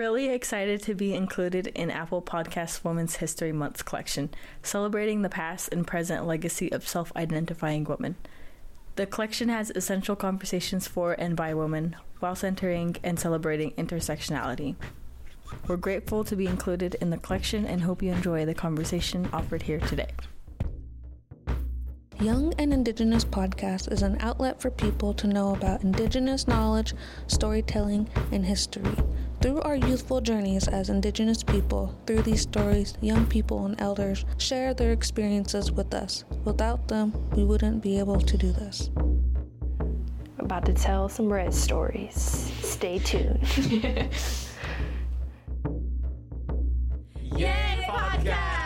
really excited to be included in Apple Podcast Women's History Month collection, celebrating the past and present legacy of self identifying women. The collection has essential conversations for and by women while centering and celebrating intersectionality. We're grateful to be included in the collection and hope you enjoy the conversation offered here today. Young and Indigenous Podcast is an outlet for people to know about Indigenous knowledge, storytelling, and history. Through our youthful journeys as Indigenous people, through these stories, young people and elders share their experiences with us. Without them, we wouldn't be able to do this. We're about to tell some red stories. Stay tuned. Yay, podcast!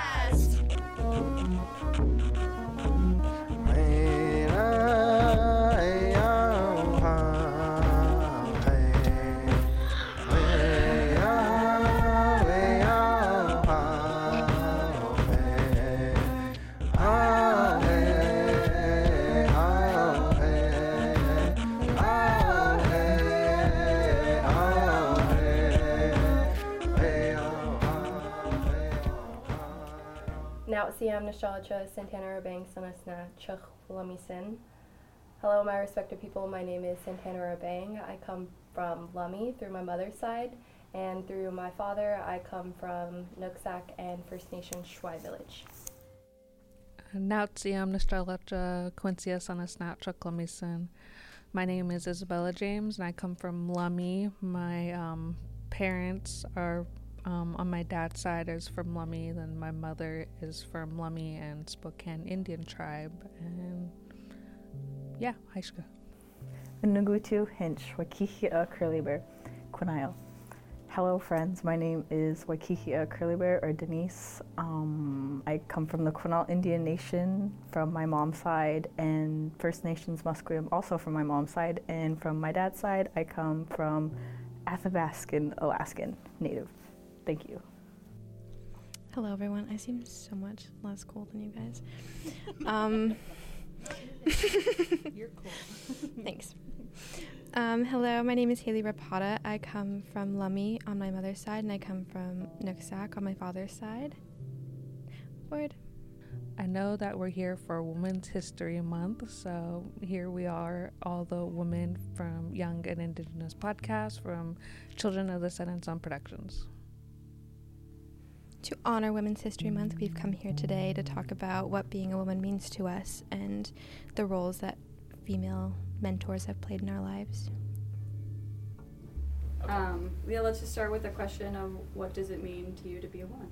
Siam nashalcha Santana Rabang sanasna chuk. Hello, my respected people. My name is Santana Rabang. I come from Lummi through my mother's side, and through my father, I come from Nooksack and First Nation Shwai Village. Nostalgia Quincia Sanasnatra Klamisen. My name is Isabella James and I come from Lummi. My um, parents are um, on my dad's side is from Lummi, then my mother is from Lummi and Spokane Indian tribe. And yeah, Haishka. Nugutu Hinch, Wakihia Curly Bear. Hello, friends. My name is Wakihia Curly Bear or Denise. Um, I come from the Quinault Indian Nation from my mom's side, and First Nations Musqueam also from my mom's side. And from my dad's side, I come from Athabascan, Alaskan Native. Thank you. Hello, everyone. I seem so much less cool than you guys. Um, You're cool. thanks. Um, hello, my name is Hailey Rapata. I come from Lummi on my mother's side, and I come from Nooksack on my father's side. Word. I know that we're here for Women's History Month, so here we are, all the women from Young and Indigenous Podcast from Children of the Descendants Productions. To honor Women's History Month, we've come here today to talk about what being a woman means to us and the roles that female mentors have played in our lives. Um, yeah, let's just start with the question of what does it mean to you to be a woman?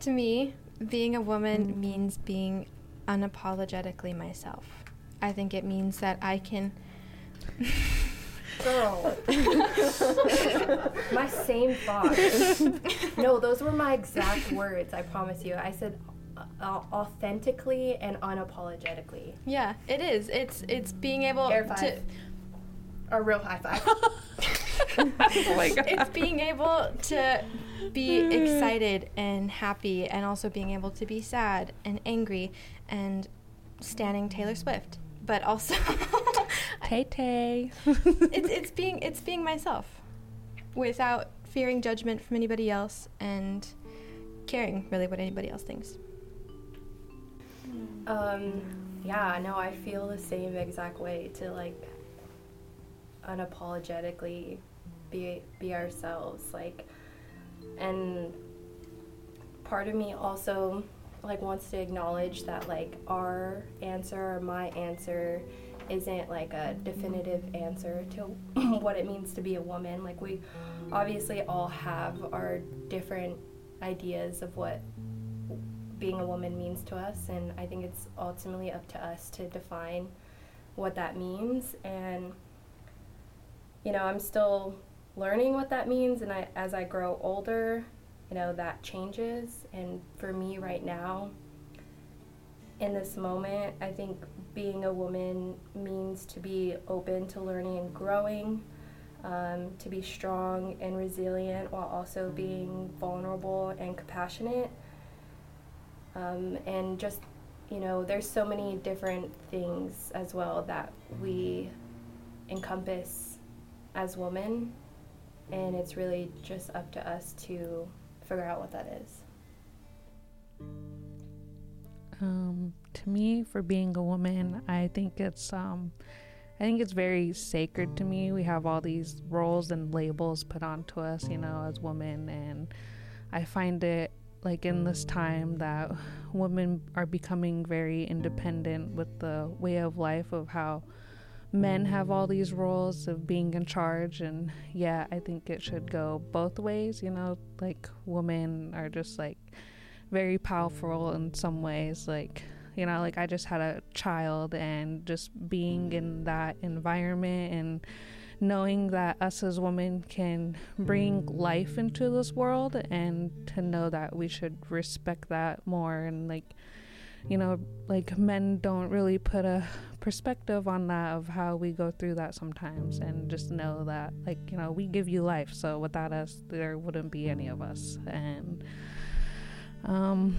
To me, being a woman means being unapologetically myself. I think it means that I can. Girl. my same thoughts. no, those were my exact words, I promise you. I said uh, authentically and unapologetically. Yeah, it is. It's it's being able Air to. five. A real high five. oh my god. It's being able to be excited and happy, and also being able to be sad and angry, and standing Taylor Swift. But also, Tay Tay. it's it's being it's being myself, without fearing judgment from anybody else, and caring really what anybody else thinks. Um, yeah, no, I feel the same exact way to like unapologetically be be ourselves, like, and part of me also like wants to acknowledge that like our answer or my answer isn't like a definitive answer to what it means to be a woman. Like we obviously all have our different ideas of what being a woman means to us and I think it's ultimately up to us to define what that means and you know, I'm still learning what that means and I as I grow older, you know, that changes and for me right now in this moment, I think being a woman means to be open to learning and growing, um, to be strong and resilient while also being vulnerable and compassionate. Um, and just, you know, there's so many different things as well that we encompass as women. and it's really just up to us to figure out what that is. Um, to me, for being a woman, I think it's um, I think it's very sacred to me. We have all these roles and labels put onto us, you know, as women, and I find it like in this time that women are becoming very independent with the way of life of how men have all these roles of being in charge and yeah i think it should go both ways you know like women are just like very powerful in some ways like you know like i just had a child and just being in mm. that environment and knowing that us as women can bring life into mm. this world and to know that we should respect that more and like you know mm. like men don't really put a perspective on that of how we go through that sometimes and just know that like you know we give you life. So without us there wouldn't be any of us. And um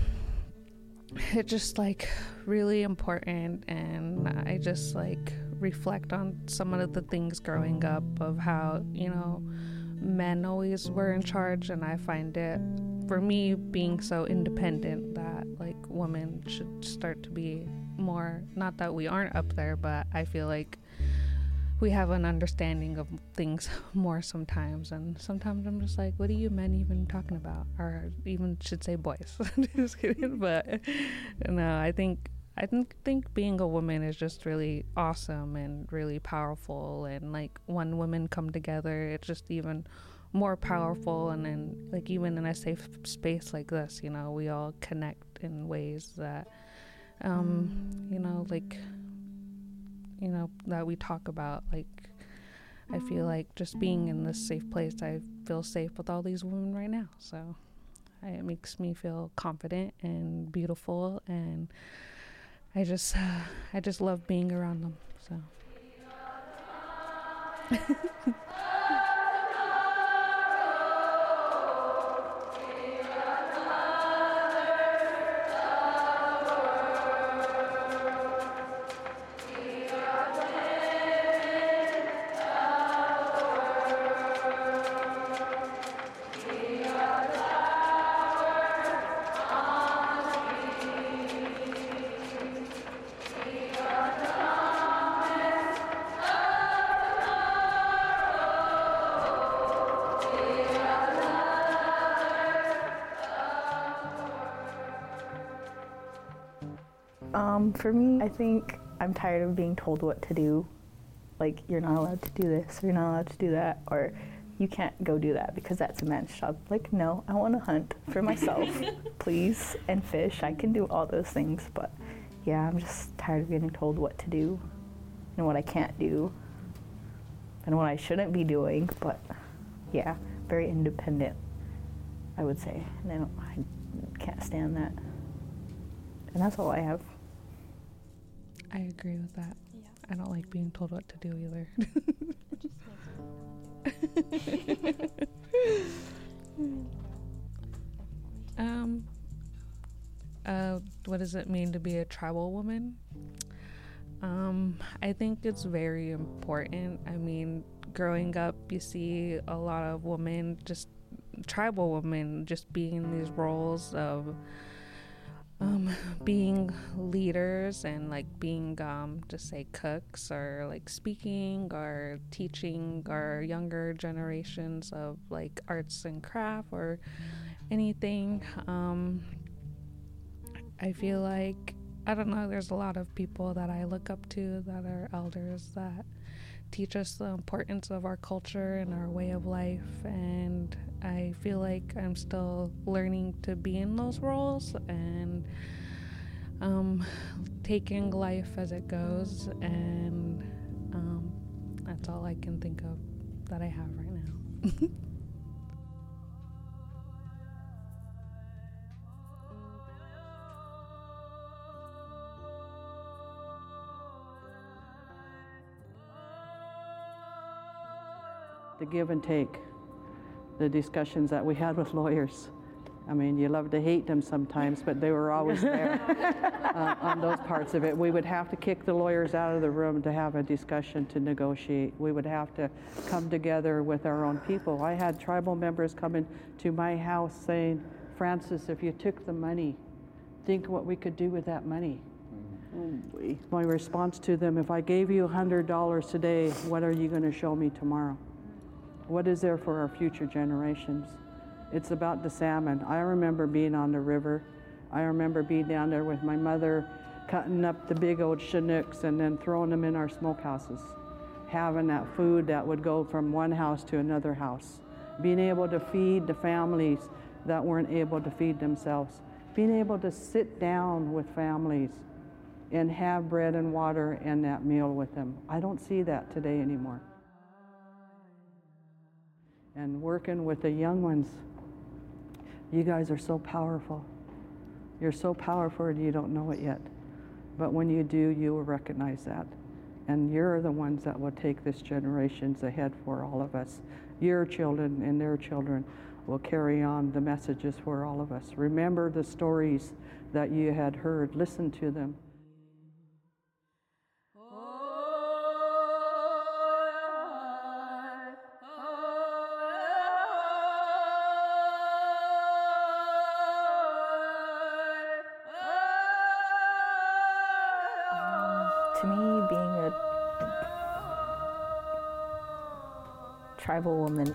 it's just like really important and i just like reflect on some of the things growing up of how you know men always were in charge and i find it for me being so independent that like women should start to be more not that we aren't up there but i feel like we have an understanding of things more sometimes and sometimes i'm just like what are you men even talking about? Or even should say boys. Just kidding but no i think i think think being a woman is just really awesome and really powerful and like when women come together it's just even more powerful and then like even in a safe space like this you know we all connect in ways that um you know like you know that we talk about like i feel like just being in this safe place i feel safe with all these women right now. So it makes me feel confident and beautiful and i just uh, i just love being around them so for me, I think I'm tired of being told what to do. Like, you're not allowed to do this, or you're not allowed to do that, or you can't go do that because that's a man's job. Like, no, I want to hunt for myself, please, and fish. I can do all those things, but yeah, I'm just tired of getting told what to do and what I can't do and what I shouldn't be doing. But yeah, very independent, I would say. And I, don't, I can't stand that. And that's all I have. I agree with that Yeah. i don't like being told what to do either It Um, uh, what does it mean to be a tribal woman? Um, I think it's very important. I mean, growing up, you see a lot of women, just tribal women, just being in these roles of um, being leaders and like being, um, just say cooks or like speaking or teaching our younger generations of like arts and craft or anything. Um, I feel like I don't know. There's a lot of people that I look up to that are elders that teach us the importance of our culture and our way of life, and I feel like I'm still learning to be in those roles and um, taking life as it goes, and um, that's all I can think of that I have right now. the give and take, the discussions that we had with lawyers. I mean, you love to hate them sometimes, but they were always there uh, on those parts of it. We would have to kick the lawyers out of the room to have a discussion to negotiate. We would have to come together with our own people. I had tribal members coming to my house saying, Frances, if you took the money, think what we could do with that money. My response to them if I gave you $100 today, what are you going to show me tomorrow? What is there for our future generations? It's about the salmon. I remember being on the river. I remember being down there with my mother, cutting up the big old chinooks and then throwing them in our smokehouses, having that food that would go from one house to another house, being able to feed the families that weren't able to feed themselves, being able to sit down with families and have bread and water and that meal with them. I don't see that today anymore. And working with the young ones, you guys are so powerful. You're so powerful and you don't know it yet. But when you do, you will recognize that. And you're the ones that will take this generations ahead for all of us. Your children and their children will carry on the messages for all of us. Remember the stories that you had heard, listen to them.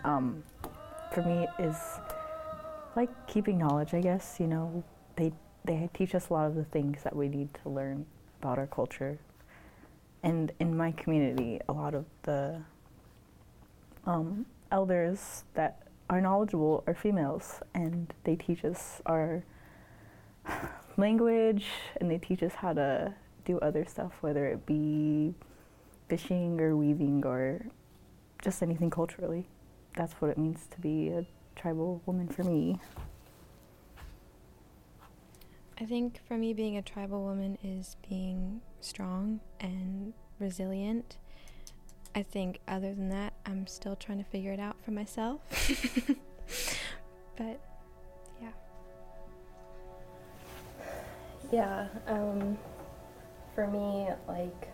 Um, for me is like keeping knowledge. I guess you know they they teach us a lot of the things that we need to learn about our culture, and in my community, a lot of the um, elders that are knowledgeable are females, and they teach us our language and they teach us how to do other stuff, whether it be fishing or weaving or just anything culturally. That's what it means to be a tribal woman for me. I think for me, being a tribal woman is being strong and resilient. I think other than that, I'm still trying to figure it out for myself. but yeah. Yeah, um, for me, like,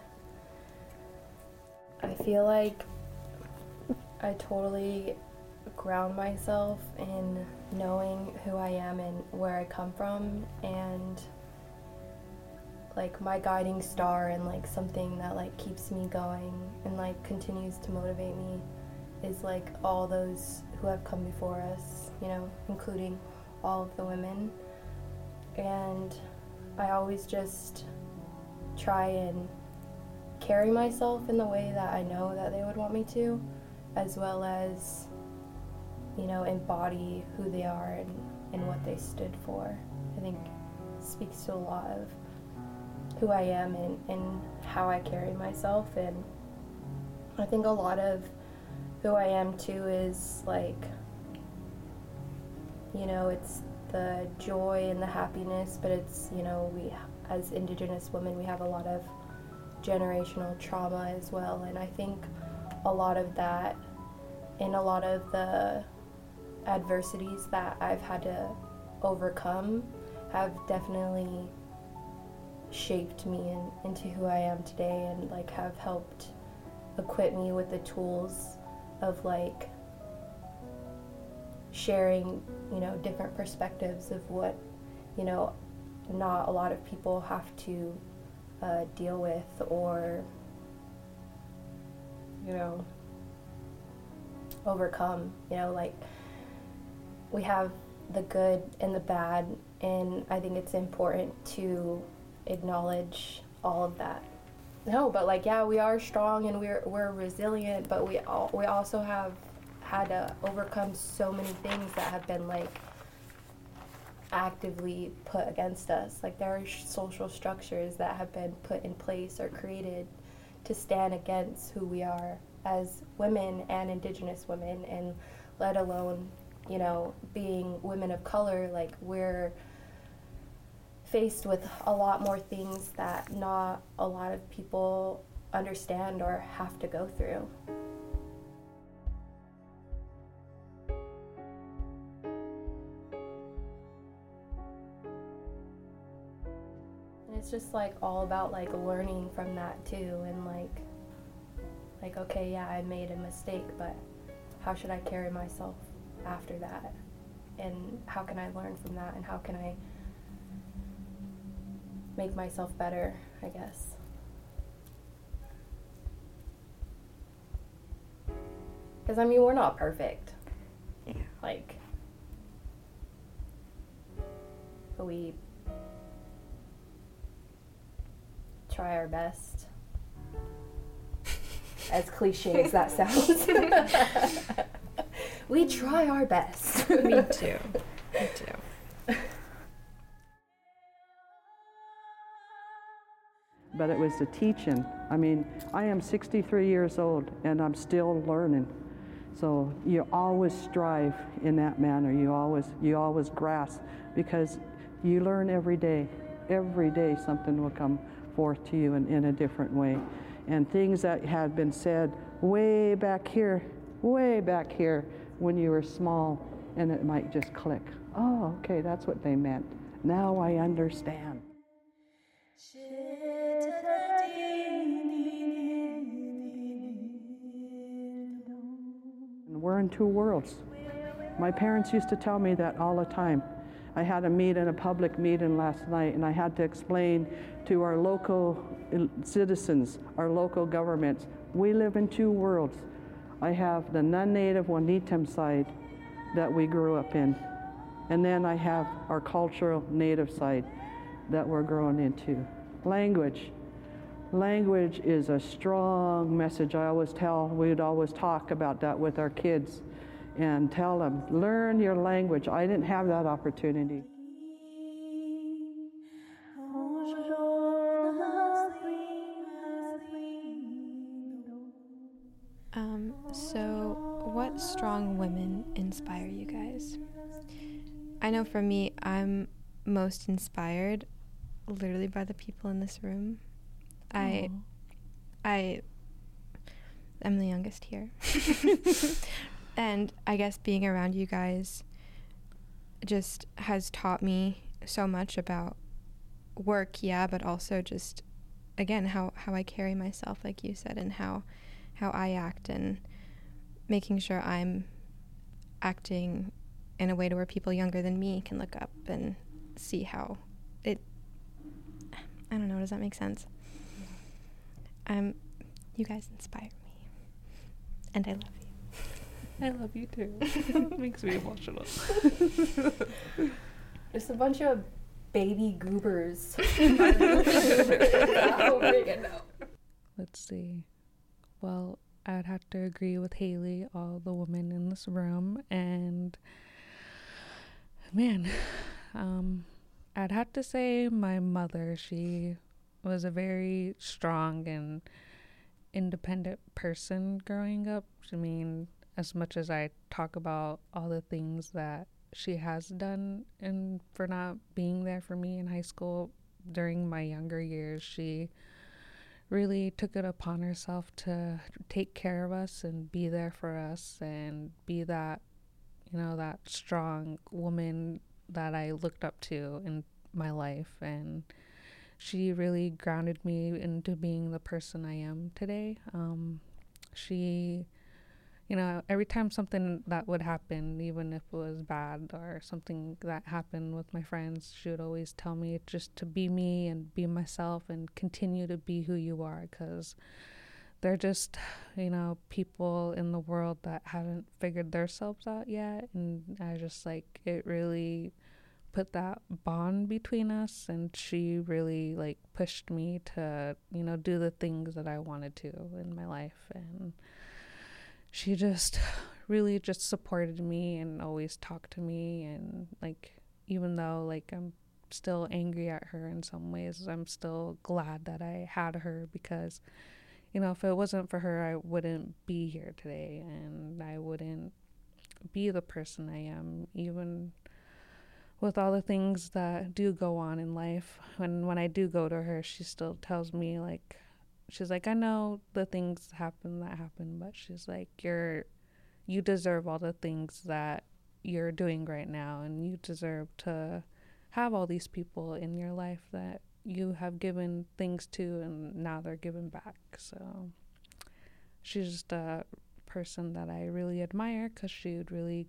I feel like I totally ground myself in knowing who I am and where I come from, and like my guiding star and like something that like keeps me going and like continues to motivate me is like all those who have come before us, you know, including all of the women. And I always just try and carry myself in the way that I know that they would want me to, as well as, you know, embody who they are and, and what they stood for. I think speaks to a lot of who I am and, and how I carry myself. And I think a lot of who I am too is like, you know, it's the joy and the happiness, but it's, you know, we as Indigenous women, we have a lot of generational trauma as well. And I think a lot of that, in a lot of the adversities that I've had to overcome, have definitely shaped me in, into who I am today and like have helped equip me with the tools of like sharing, you know, different perspectives of what, you know, not a lot of people have to uh, deal with or, you know, overcome. You know, like we have the good and the bad, and I think it's important to acknowledge all of that. No, but like yeah, we are strong and we're we're resilient, but we all we also have had to overcome so many things that have been like actively put against us. Like there are social structures that have been put in place or created to stand against who we are as women and indigenous women and let alone, you know, being women of color, like we're faced with a lot more things that not a lot of people understand or have to go through. It's just like all about like learning from that too and like like okay yeah i made a mistake but how should i carry myself after that? And how can i learn from that and how can i make myself better i guess. Because i mean we're not perfect. Yeah. like but we try our best. As cliche as that sounds. we try our best. Me too. Me too. But it was the teaching. I mean, I am 63 years old and I'm still learning. So you always strive in that manner. You always you always grasp because you learn every day. Every day something will come forth to you in, in a different way. And things that had been said way back here, way back here when you were small, and it might just click. Oh, okay, that's what they meant. Now I understand. And we're in two worlds. My parents used to tell me that all the time. I had a meeting, a public meeting last night, and I had to explain to our local citizens, our local governments, we live in two worlds. I have the non-native Wanitam side that we grew up in, and then I have our cultural native side that we're growing into. Language. Language is a strong message. I always tell, we'd always talk about that with our kids and tell them, learn your language. I didn't have that opportunity. Um, so, what strong women inspire you guys? I know for me, I'm most inspired literally by the people in this room. I, I, am the youngest here. and I guess being around you guys just has taught me so much about work, yeah, but also just again how how I carry myself like you said and how how I act and making sure I'm acting in a way to where people younger than me can look up and see how it I don't know, does that make sense? Um you guys inspire me. And I love you. I love you too. it makes me emotional. Just a bunch of baby goobers. Let's see. Well, I'd have to agree with Hailey, all the women in this room, and man, um, I'd have to say my mother. She was a very strong and independent person growing up. I mean, as much as I talk about all the things that she has done and for not being there for me in high school during my younger years, she really took it upon herself to take care of us and be there for us and be that, you know, that strong woman that I looked up to in my life. And she really grounded me into being the person I am today. Um, she you know, every time something that would happen, even if it was bad or something that happened with my friends, she would always tell me just to be me and be myself and continue to be who you are because they're just, you know, people in the world that haven't figured themselves out yet. And I just like, it really put that bond between us and she really like pushed me to you know do the things that i wanted to in my life and she just really just supported me and always talked to me and like even though like I'm still angry at her in some ways, I'm still glad that I had her because you know, if it wasn't for her, I wouldn't be here today and I wouldn't be the person I am even with all the things that do go on in life. When when I do go to her, she still tells me like she's like, I know the things happen that happen, but she's like, you're, you deserve all the things that you're doing right now, and you deserve to have all these people in your life that you have given things to and now they're giving back. So she's just a person that I really admire because she would really,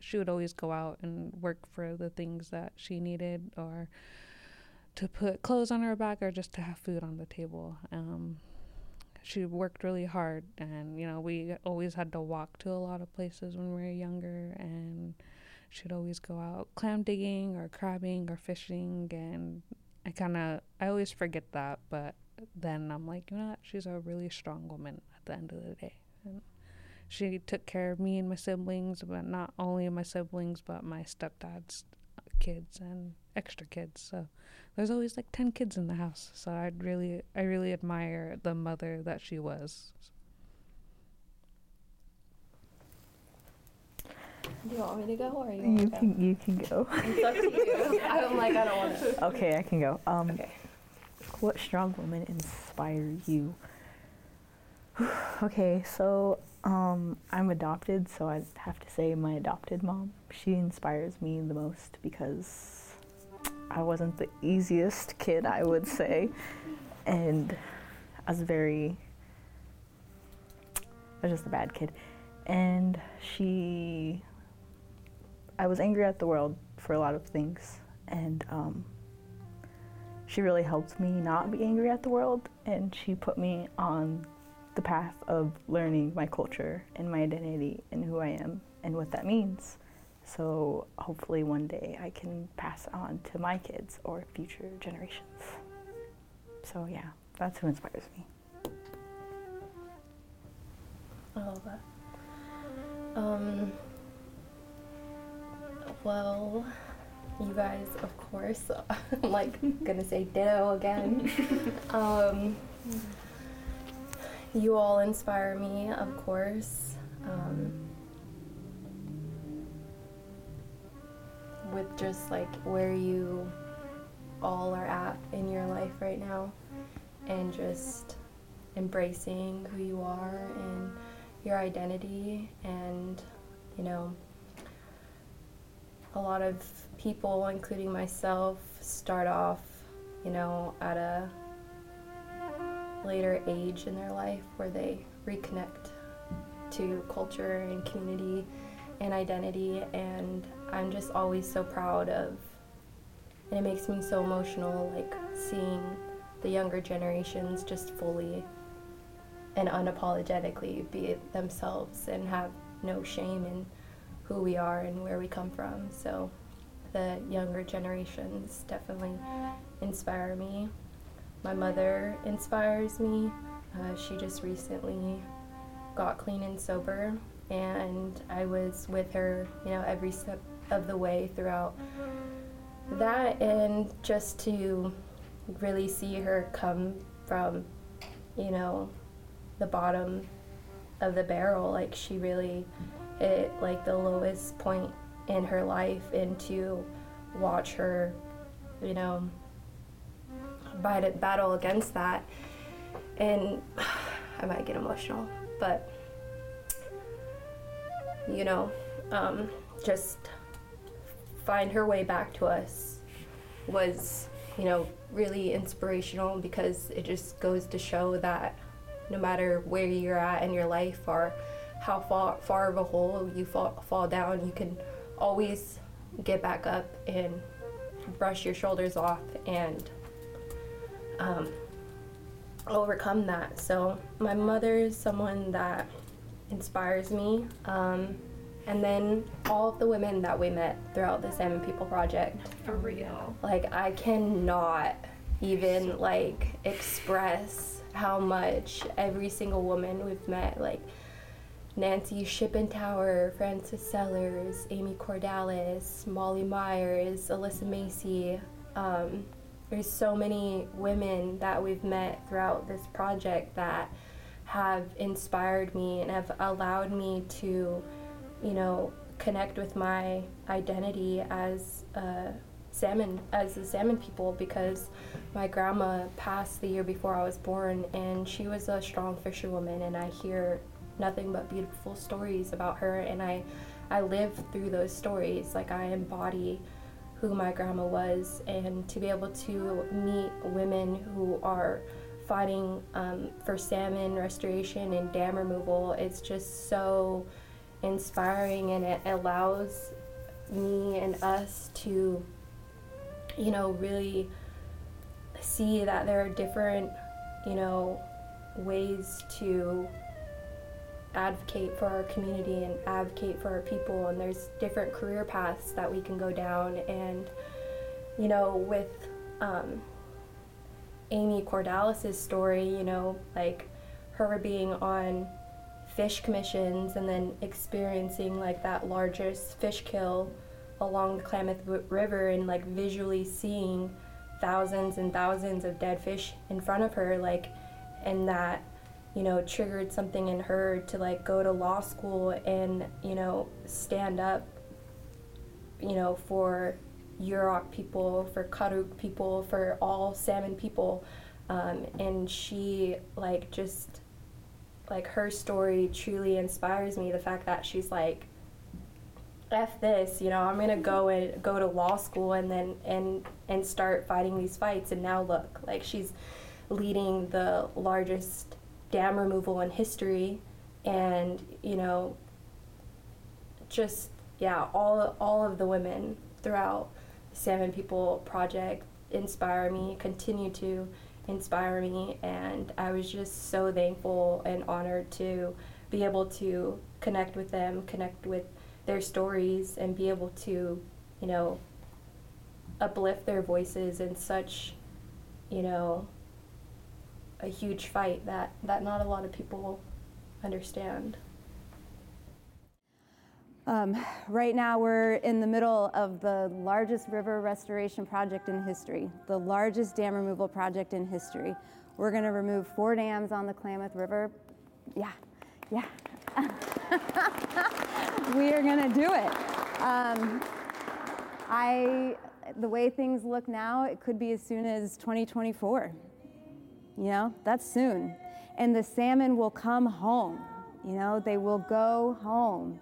she would always go out and work for the things that she needed or to put clothes on her back or just to have food on the table. Um, she worked really hard and you know we always had to walk to a lot of places when we were younger and she'd always go out clam digging or crabbing or fishing and i kind of i always forget that but then i'm like you know what she's a really strong woman at the end of the day and she took care of me and my siblings but not only my siblings but my stepdad's kids and extra kids so there's always like 10 kids in the house so i'd really i really admire the mother that she was Do you want me to go or you You want to can you can go. go? It's up to you. I'm like, I don't want to. okay, I can go. Um, Okay. What strong women inspire you? okay, so um, I'm adopted, so I'd have to say my adopted mom. She inspires me the most because I wasn't the easiest kid, I would say, and I was very, I was just a bad kid, and she, I was angry at the world for a lot of things, and um, she really helped me not be angry at the world. And she put me on the path of learning my culture and my identity and who I am and what that means. So hopefully one day I can pass on to my kids or future generations. So yeah, that's who inspires me. I love that. Um, well, you guys, of course, I'm like gonna say ditto again. um, you all inspire me, of course. Um, with just like where you all are at in your life right now, and just embracing who you are and your identity and you know a lot of people including myself start off you know at a later age in their life where they reconnect to culture and community and identity and i'm just always so proud of and it makes me so emotional like seeing the younger generations just fully and unapologetically be themselves and have no shame in who we are and where we come from. So the younger generations definitely inspire me. My mother inspires me. Uh, she just recently got clean and sober, and I was with her, you know, every step of the way throughout that, and just to really see her come from, you know, the bottom of the barrel like she really hit like the lowest point in her life and to watch her you know battle against that. And i might get emotional but you know um, just find her way back to us was you know really inspirational because it just goes to show that no matter where you're at in your life or how far, far of a hole you fall, fall down, you can always get back up and brush your shoulders off and um, overcome that. So, my mother is someone that inspires me. Um, and then all of the women that we met throughout the Salmon People Project. For real. Like, I cannot even like express how much every single woman we've met, like Nancy Shippentower, Frances Charles, Amy Cordalis, Molly Myers, Alyssa Macy. Um, there's so many women that we've met throughout this project that have inspired me and have allowed me to, you know, connect with my identity as a salmon, as the salmon people, because my grandma passed the year before I was born, and she was a strong fisherwoman, and I hear nothing but beautiful stories about her, and I, I live through those stories. Like I embody who my grandma was and to be able to meet women who are fighting um, for salmon restoration and dam removal it's just so inspiring and it allows me and us to you know really see that there are different you know ways to advocate for our community and advocate for our people and there's different career paths that we can go down. And you know with um, amy cordalis's story you know like her being on fish commissions and then experiencing like that largest fish kill along the klamath river and like visually seeing thousands and thousands of dead fish in front of her like and that you know, triggered something in her to like go to law school and, you know, stand up, you know, for Yurok people, for Karuk people, for all salmon people. Um, and she, like, just, like, her story truly inspires me. The fact that she's like, F this, you know, I'm gonna go and go to law school and then, and, and start fighting these fights. And now look, like, she's leading the largest dam removal in history and you know just yeah all all of the women throughout the salmon people project inspire me continue to inspire me and i was just so thankful and honored to be able to connect with them connect with their stories and be able to you know uplift their voices in such you know a huge fight that, that not a lot of people understand. Um, right now, we're in the middle of the largest river restoration project in history, the largest dam removal project in history. We're going to remove four dams on the Klamath River. Yeah, yeah. we are going to do it. Um, I, the way things look now, it could be as soon as 2024. You know, that's soon. And the salmon will come home. You know, they will go home.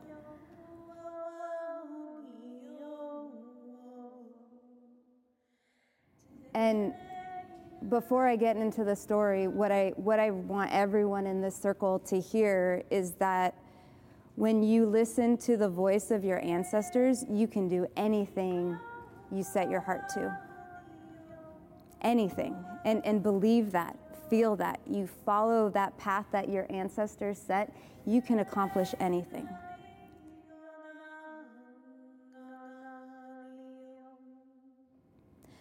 And before I get into the story, what I, what I want everyone in this circle to hear is that when you listen to the voice of your ancestors, you can do anything you set your heart to. Anything. And, and believe that feel that, you follow that path that your ancestors set, you can accomplish anything.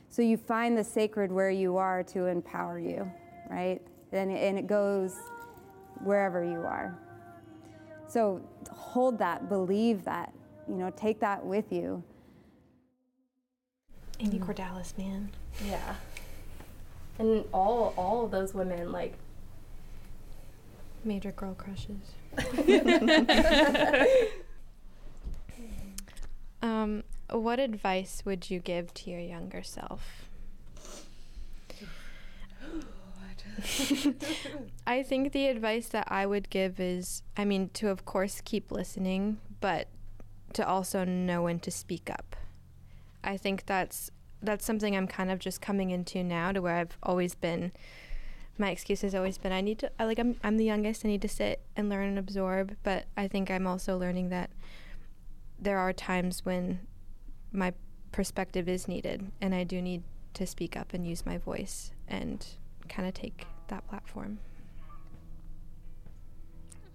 So you find the sacred where you are to empower you, right? And, and it goes wherever you are. So hold that, believe that, you know, take that with you. Amy Cordalis, man. Yeah and all all of those women like major girl crushes. um, what advice would you give to your younger self? I think the advice that I would give is I mean, to of course keep listening, but to also know when to speak up. I think that's that's something I'm kind of just coming into now to where I've always been my excuse has always been I need to I like I'm I'm the youngest I need to sit and learn and absorb but I think I'm also learning that there are times when my perspective is needed and I do need to speak up and use my voice and kind of take that platform.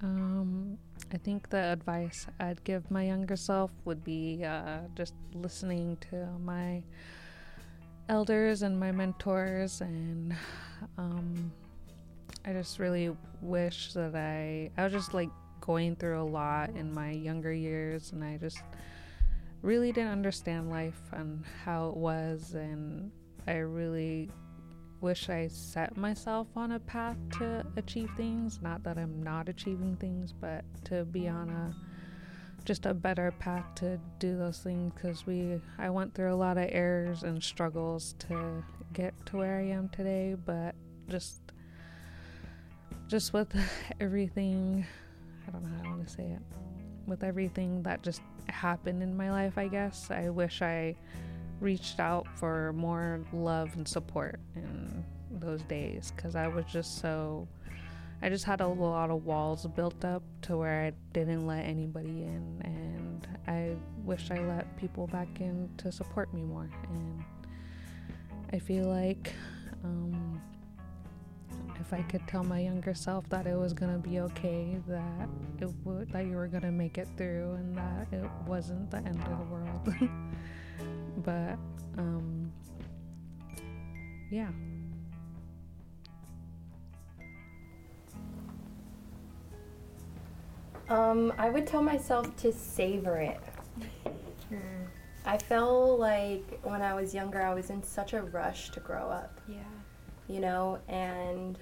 Um, I think the advice I'd give my younger self would be uh, just listening to my elders and my mentors and um, I just really wish that I I was just like going through a lot in my younger years and I just really didn't understand life and how it was and I really wish I set myself on a path to achieve things. Not that I'm not achieving things but to be on a just a better path to do those things because we I went through a lot of errors and struggles to get to where I am today, but just just with everything I don't know how I want to say it. With everything that just happened in my life, I guess I wish I reached out for more love and support in those days because I was just so. I just had a lot of walls built up to where I didn't let anybody in, and I wish I let people back in to support me more. And I feel like um, if I could tell my younger self that it was gonna be okay, that it that you were gonna make it through, and that it wasn't the end of the world. but um, yeah. Um, I would tell myself to savor it. I felt like when I was younger, I was in such a rush to grow up, Yeah. you know, and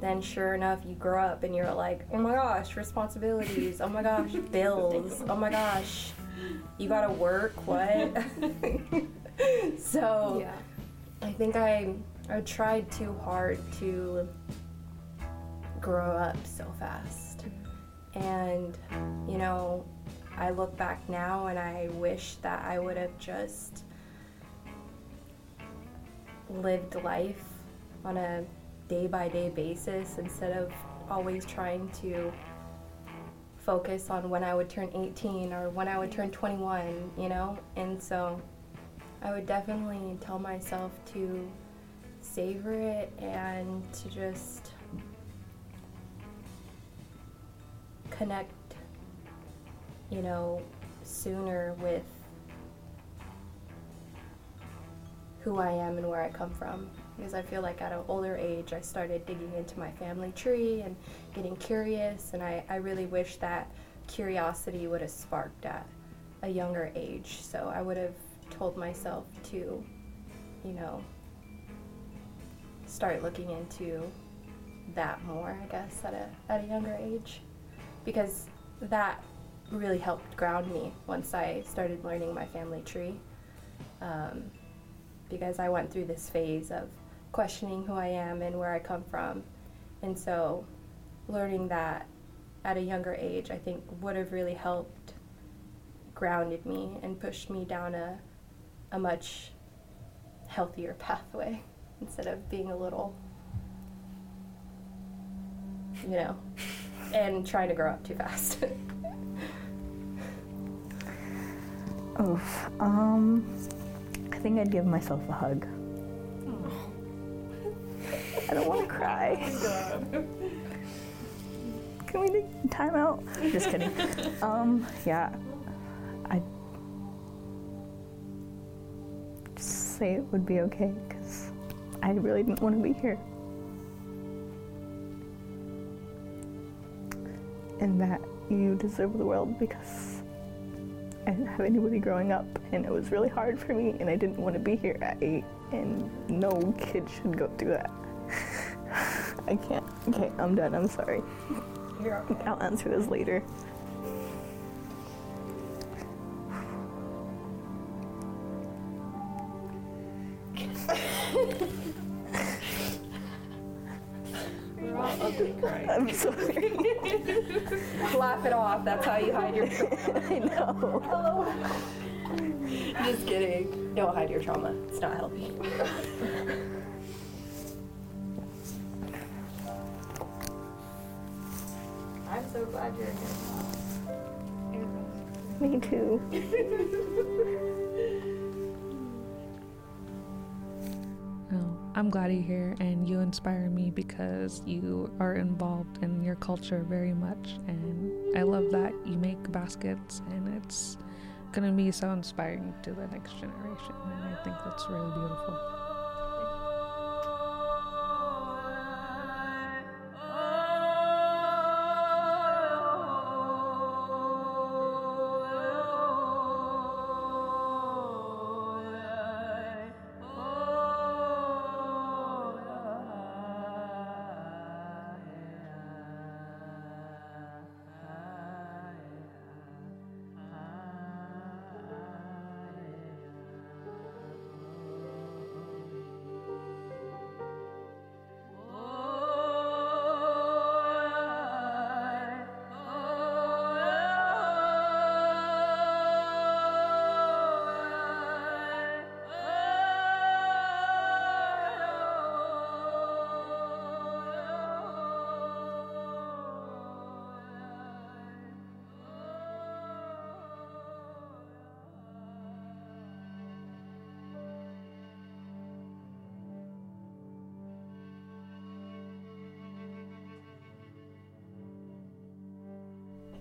then sure enough, you grow up and you're like, oh my gosh, responsibilities, oh my gosh, bills, oh my gosh, you gotta work, what? so Yeah. I think I I tried too hard to grow up so fast. And you know, I look back now and I wish that I would have just lived life on a day by day basis instead of always trying to focus on when I would turn 18 or when I would turn 21, you know? And so I would definitely tell myself to savor it and to just connect, you know, sooner with who I am and where I come from. Because I feel like at an older age, I started digging into my family tree and getting curious, and I, I really wish that curiosity would have sparked at a younger age. So I would have told myself to, you know, start looking into that more, I guess, at a, at a younger age. Because that really helped ground me once I started learning my family tree. Um, because I went through this phase of questioning who I am and where I come from. And so learning that at a younger age, I think would have really helped grounded me and pushed me down a, a much healthier pathway instead of being a little, you know, and trying to grow up too fast. Oof. Um, I think I'd give myself a hug. I don't want to cry. Can we take time out? Just kidding. Um, yeah. I just say it would be okay because I really didn't want to be here. And that you deserve the world because I didn't have anybody growing up, and it was really hard for me, and I didn't want to be here at eight, and no kid should go through that. I can't. Okay, I'm done. I'm sorry. I'll answer this later. I'm sorry. Laugh it off. That's how you hide your trauma. I know. Just kidding. Don't hide your trauma. It's not healthy. I'm so glad you're here. Me too. I'm glad you're here and you inspire me because you are involved in your culture very much. And I love that you make baskets and it's going to be so inspiring to the next generation. And I think that's really beautiful.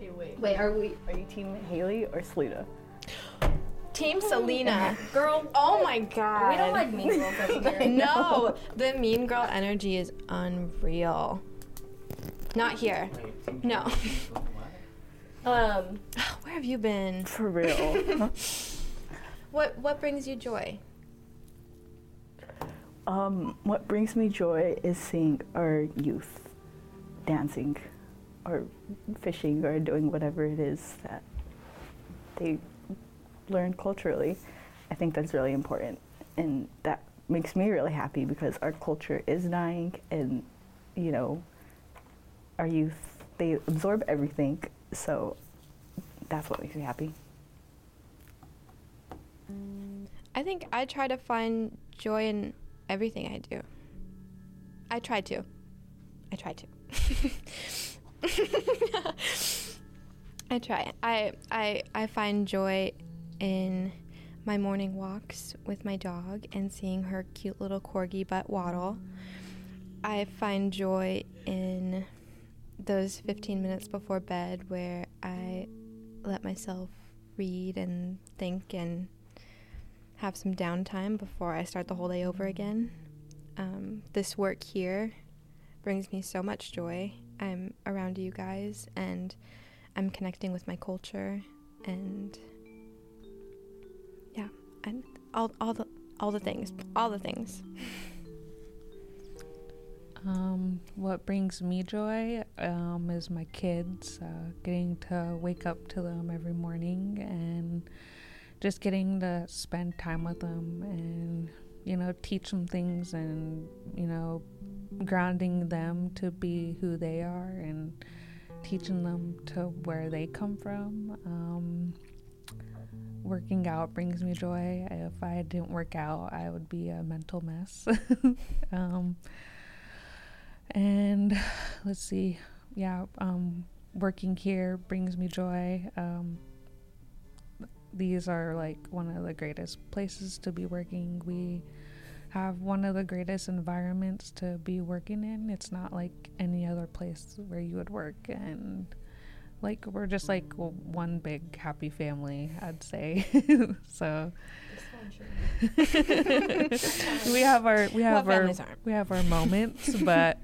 Hey, wait. Wait, are we Are you Team Hailey or Selena? Team Selena. Girl, oh my god. We don't like mean girls over here. No, the mean girl energy is unreal. Not here. No. Um, Where have you been? For real. What what brings you joy? um, what brings me joy is seeing our youth dancing or fishing or doing whatever it is that they learn culturally. I think that's really important. And that makes me really happy because our culture is dying and, you know, our youth, they absorb everything. So that's what makes me happy. I think I try to find joy in everything I do. I try to. I try to. I try. I I I find joy in my morning walks with my dog and seeing her cute little corgi butt waddle. I find joy in those 15 minutes before bed where I let myself read and think and have some downtime before I start the whole day over again. Um, this work here brings me so much joy. I'm around you guys and I'm connecting with my culture and yeah, and all all the all the things, all the things. Um, what brings me joy um, is my kids, uh, getting to wake up to them every morning and just getting to spend time with them and, you know, teach them things and, you know, grounding them to be who they are and teaching them to where they come from. Um, working out brings me joy. If I didn't work out, I would be a mental mess. um, and let's see, yeah, um, working here brings me joy. Um, these are like one of the greatest places to be working. We have one of the greatest environments to be working in. It's not like any other place where you would work, and like we're just like one big happy family, I'd say. so we have our we have What our we have our moments, but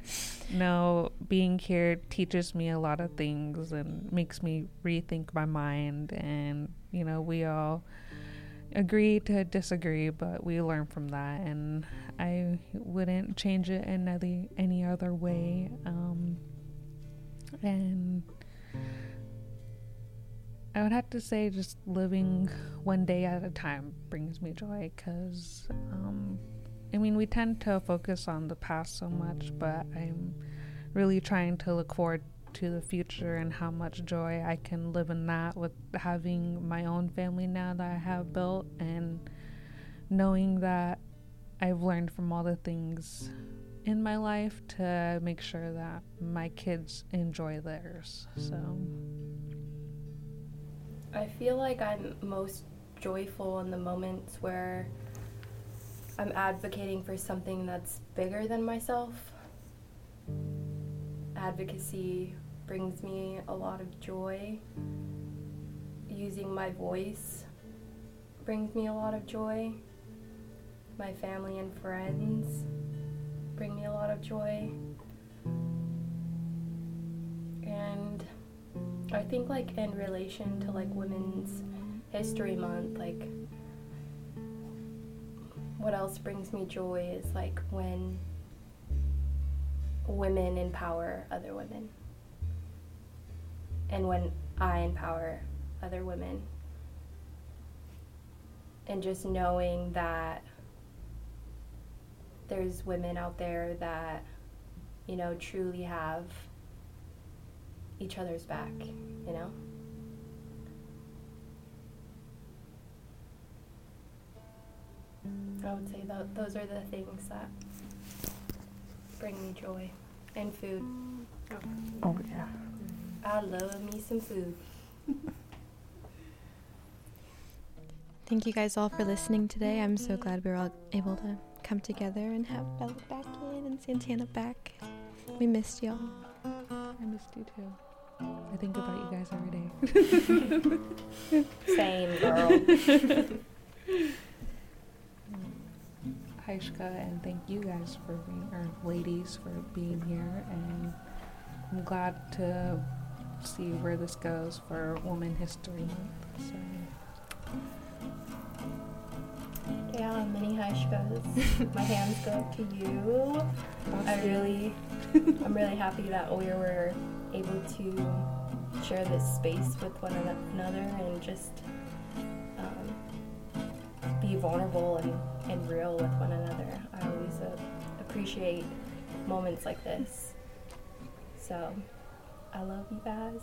no, being here teaches me a lot of things and makes me rethink my mind. And you know, we all agree to disagree, but we learn from that. And I wouldn't change it in any any other way. Um, and I would have to say just living one day at a time brings me joy because, um, I mean, we tend to focus on the past so much, but I'm really trying to look forward to the future and how much joy I can live in that with having my own family now that I have built and knowing that I've learned from all the things in my life to make sure that my kids enjoy theirs. So. I feel like I'm most joyful in the moments where I'm advocating for something that's bigger than myself. Advocacy brings me a lot of joy. Using my voice brings me a lot of joy. My family and friends bring me a lot of joy. And I think like in relation to like Women's History Month, like what else brings me joy is like when women empower other women. And when I empower other women. And just knowing that there's women out there that, you know, truly have each other's back, you know? I would say tho- those are the things that bring me joy. And food. Oh, yeah. I love me some food. Thank you guys all for listening today. I'm so glad we were all able to come together and have Bella back in and Santana back. We missed y'all. I missed you too. I think about you guys every day. Same, girl. Aishka, and thank you guys for being, or ladies, for being here. And I'm glad to see where this goes for Women History Month. So. Yeah, mini Haishkas. My hands go up to you. I really, I'm really happy that we were able to share this space with one another and just um, be vulnerable and, and real with one another. I always uh, appreciate moments like this. So, I love you guys.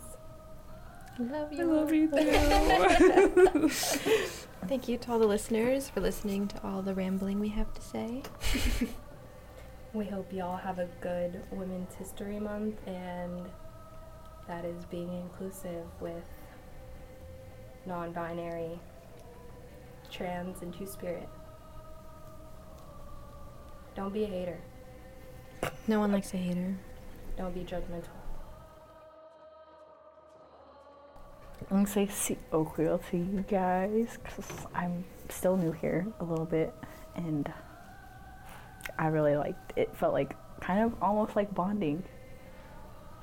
Love I love you too. Thank you to all the listeners for listening to all the rambling we have to say. We hope y'all have a good Women's History Month and that is being inclusive with non binary, trans, and two spirit. Don't be a hater. No one likes a hater. Don't be judgmental. I'm gonna say si Okwil to you guys because I'm still new here a little bit and I really liked it. Felt like kind of almost like bonding.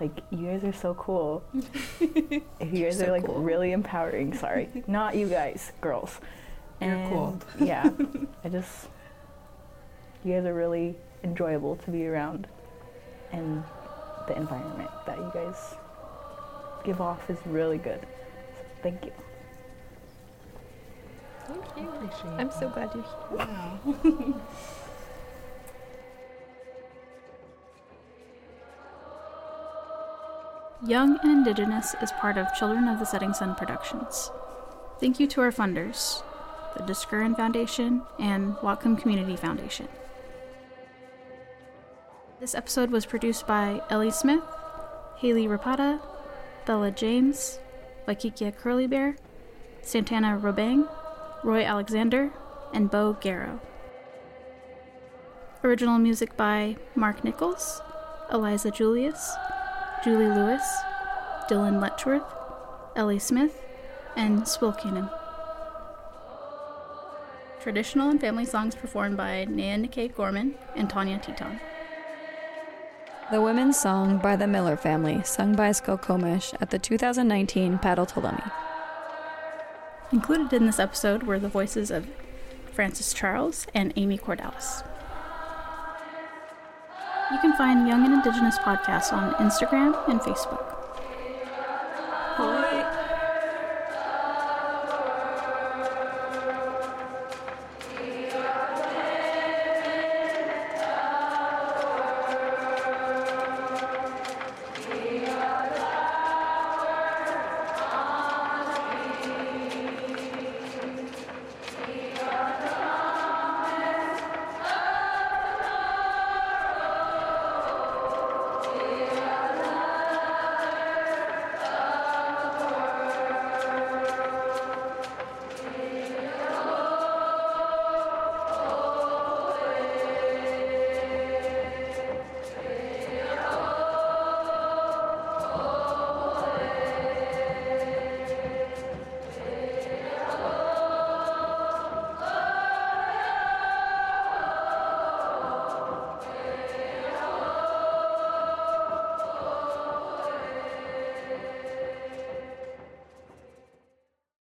Like you guys are so cool. you guys so are like cool. really empowering. Sorry, not you guys, girls. You're cool. Yeah, I just you guys are really enjoyable to be around, and the environment that you guys give off is really good. So thank you. Thank you. Appreciate I'm that. so glad you're here. Wow. Young and Indigenous is part of Children of the Setting Sun Productions. Thank you to our funders, the Discurin Foundation and Whatcom Community Foundation. This episode was produced by Ellie Smith, Hailey Rapata, Bella James, Vaikikia Curly Bear, Santana Robang, Roy Alexander, and Bo Garrow. Original music by Mark Nichols, Eliza Julius, Julie Lewis, Dylan Letchworth, Ellie Smith, and Swil Kanim. Traditional and family songs performed by Nan Nikkei Gorman and Tanya Teton. The Women's Song by the Miller Family, sung by Skokomish at the 2019 Paddle to Lummi. Included in this episode were the voices of Frances Charles and Amy Cordalis. You can find Young and Indigenous podcasts on Instagram and Facebook.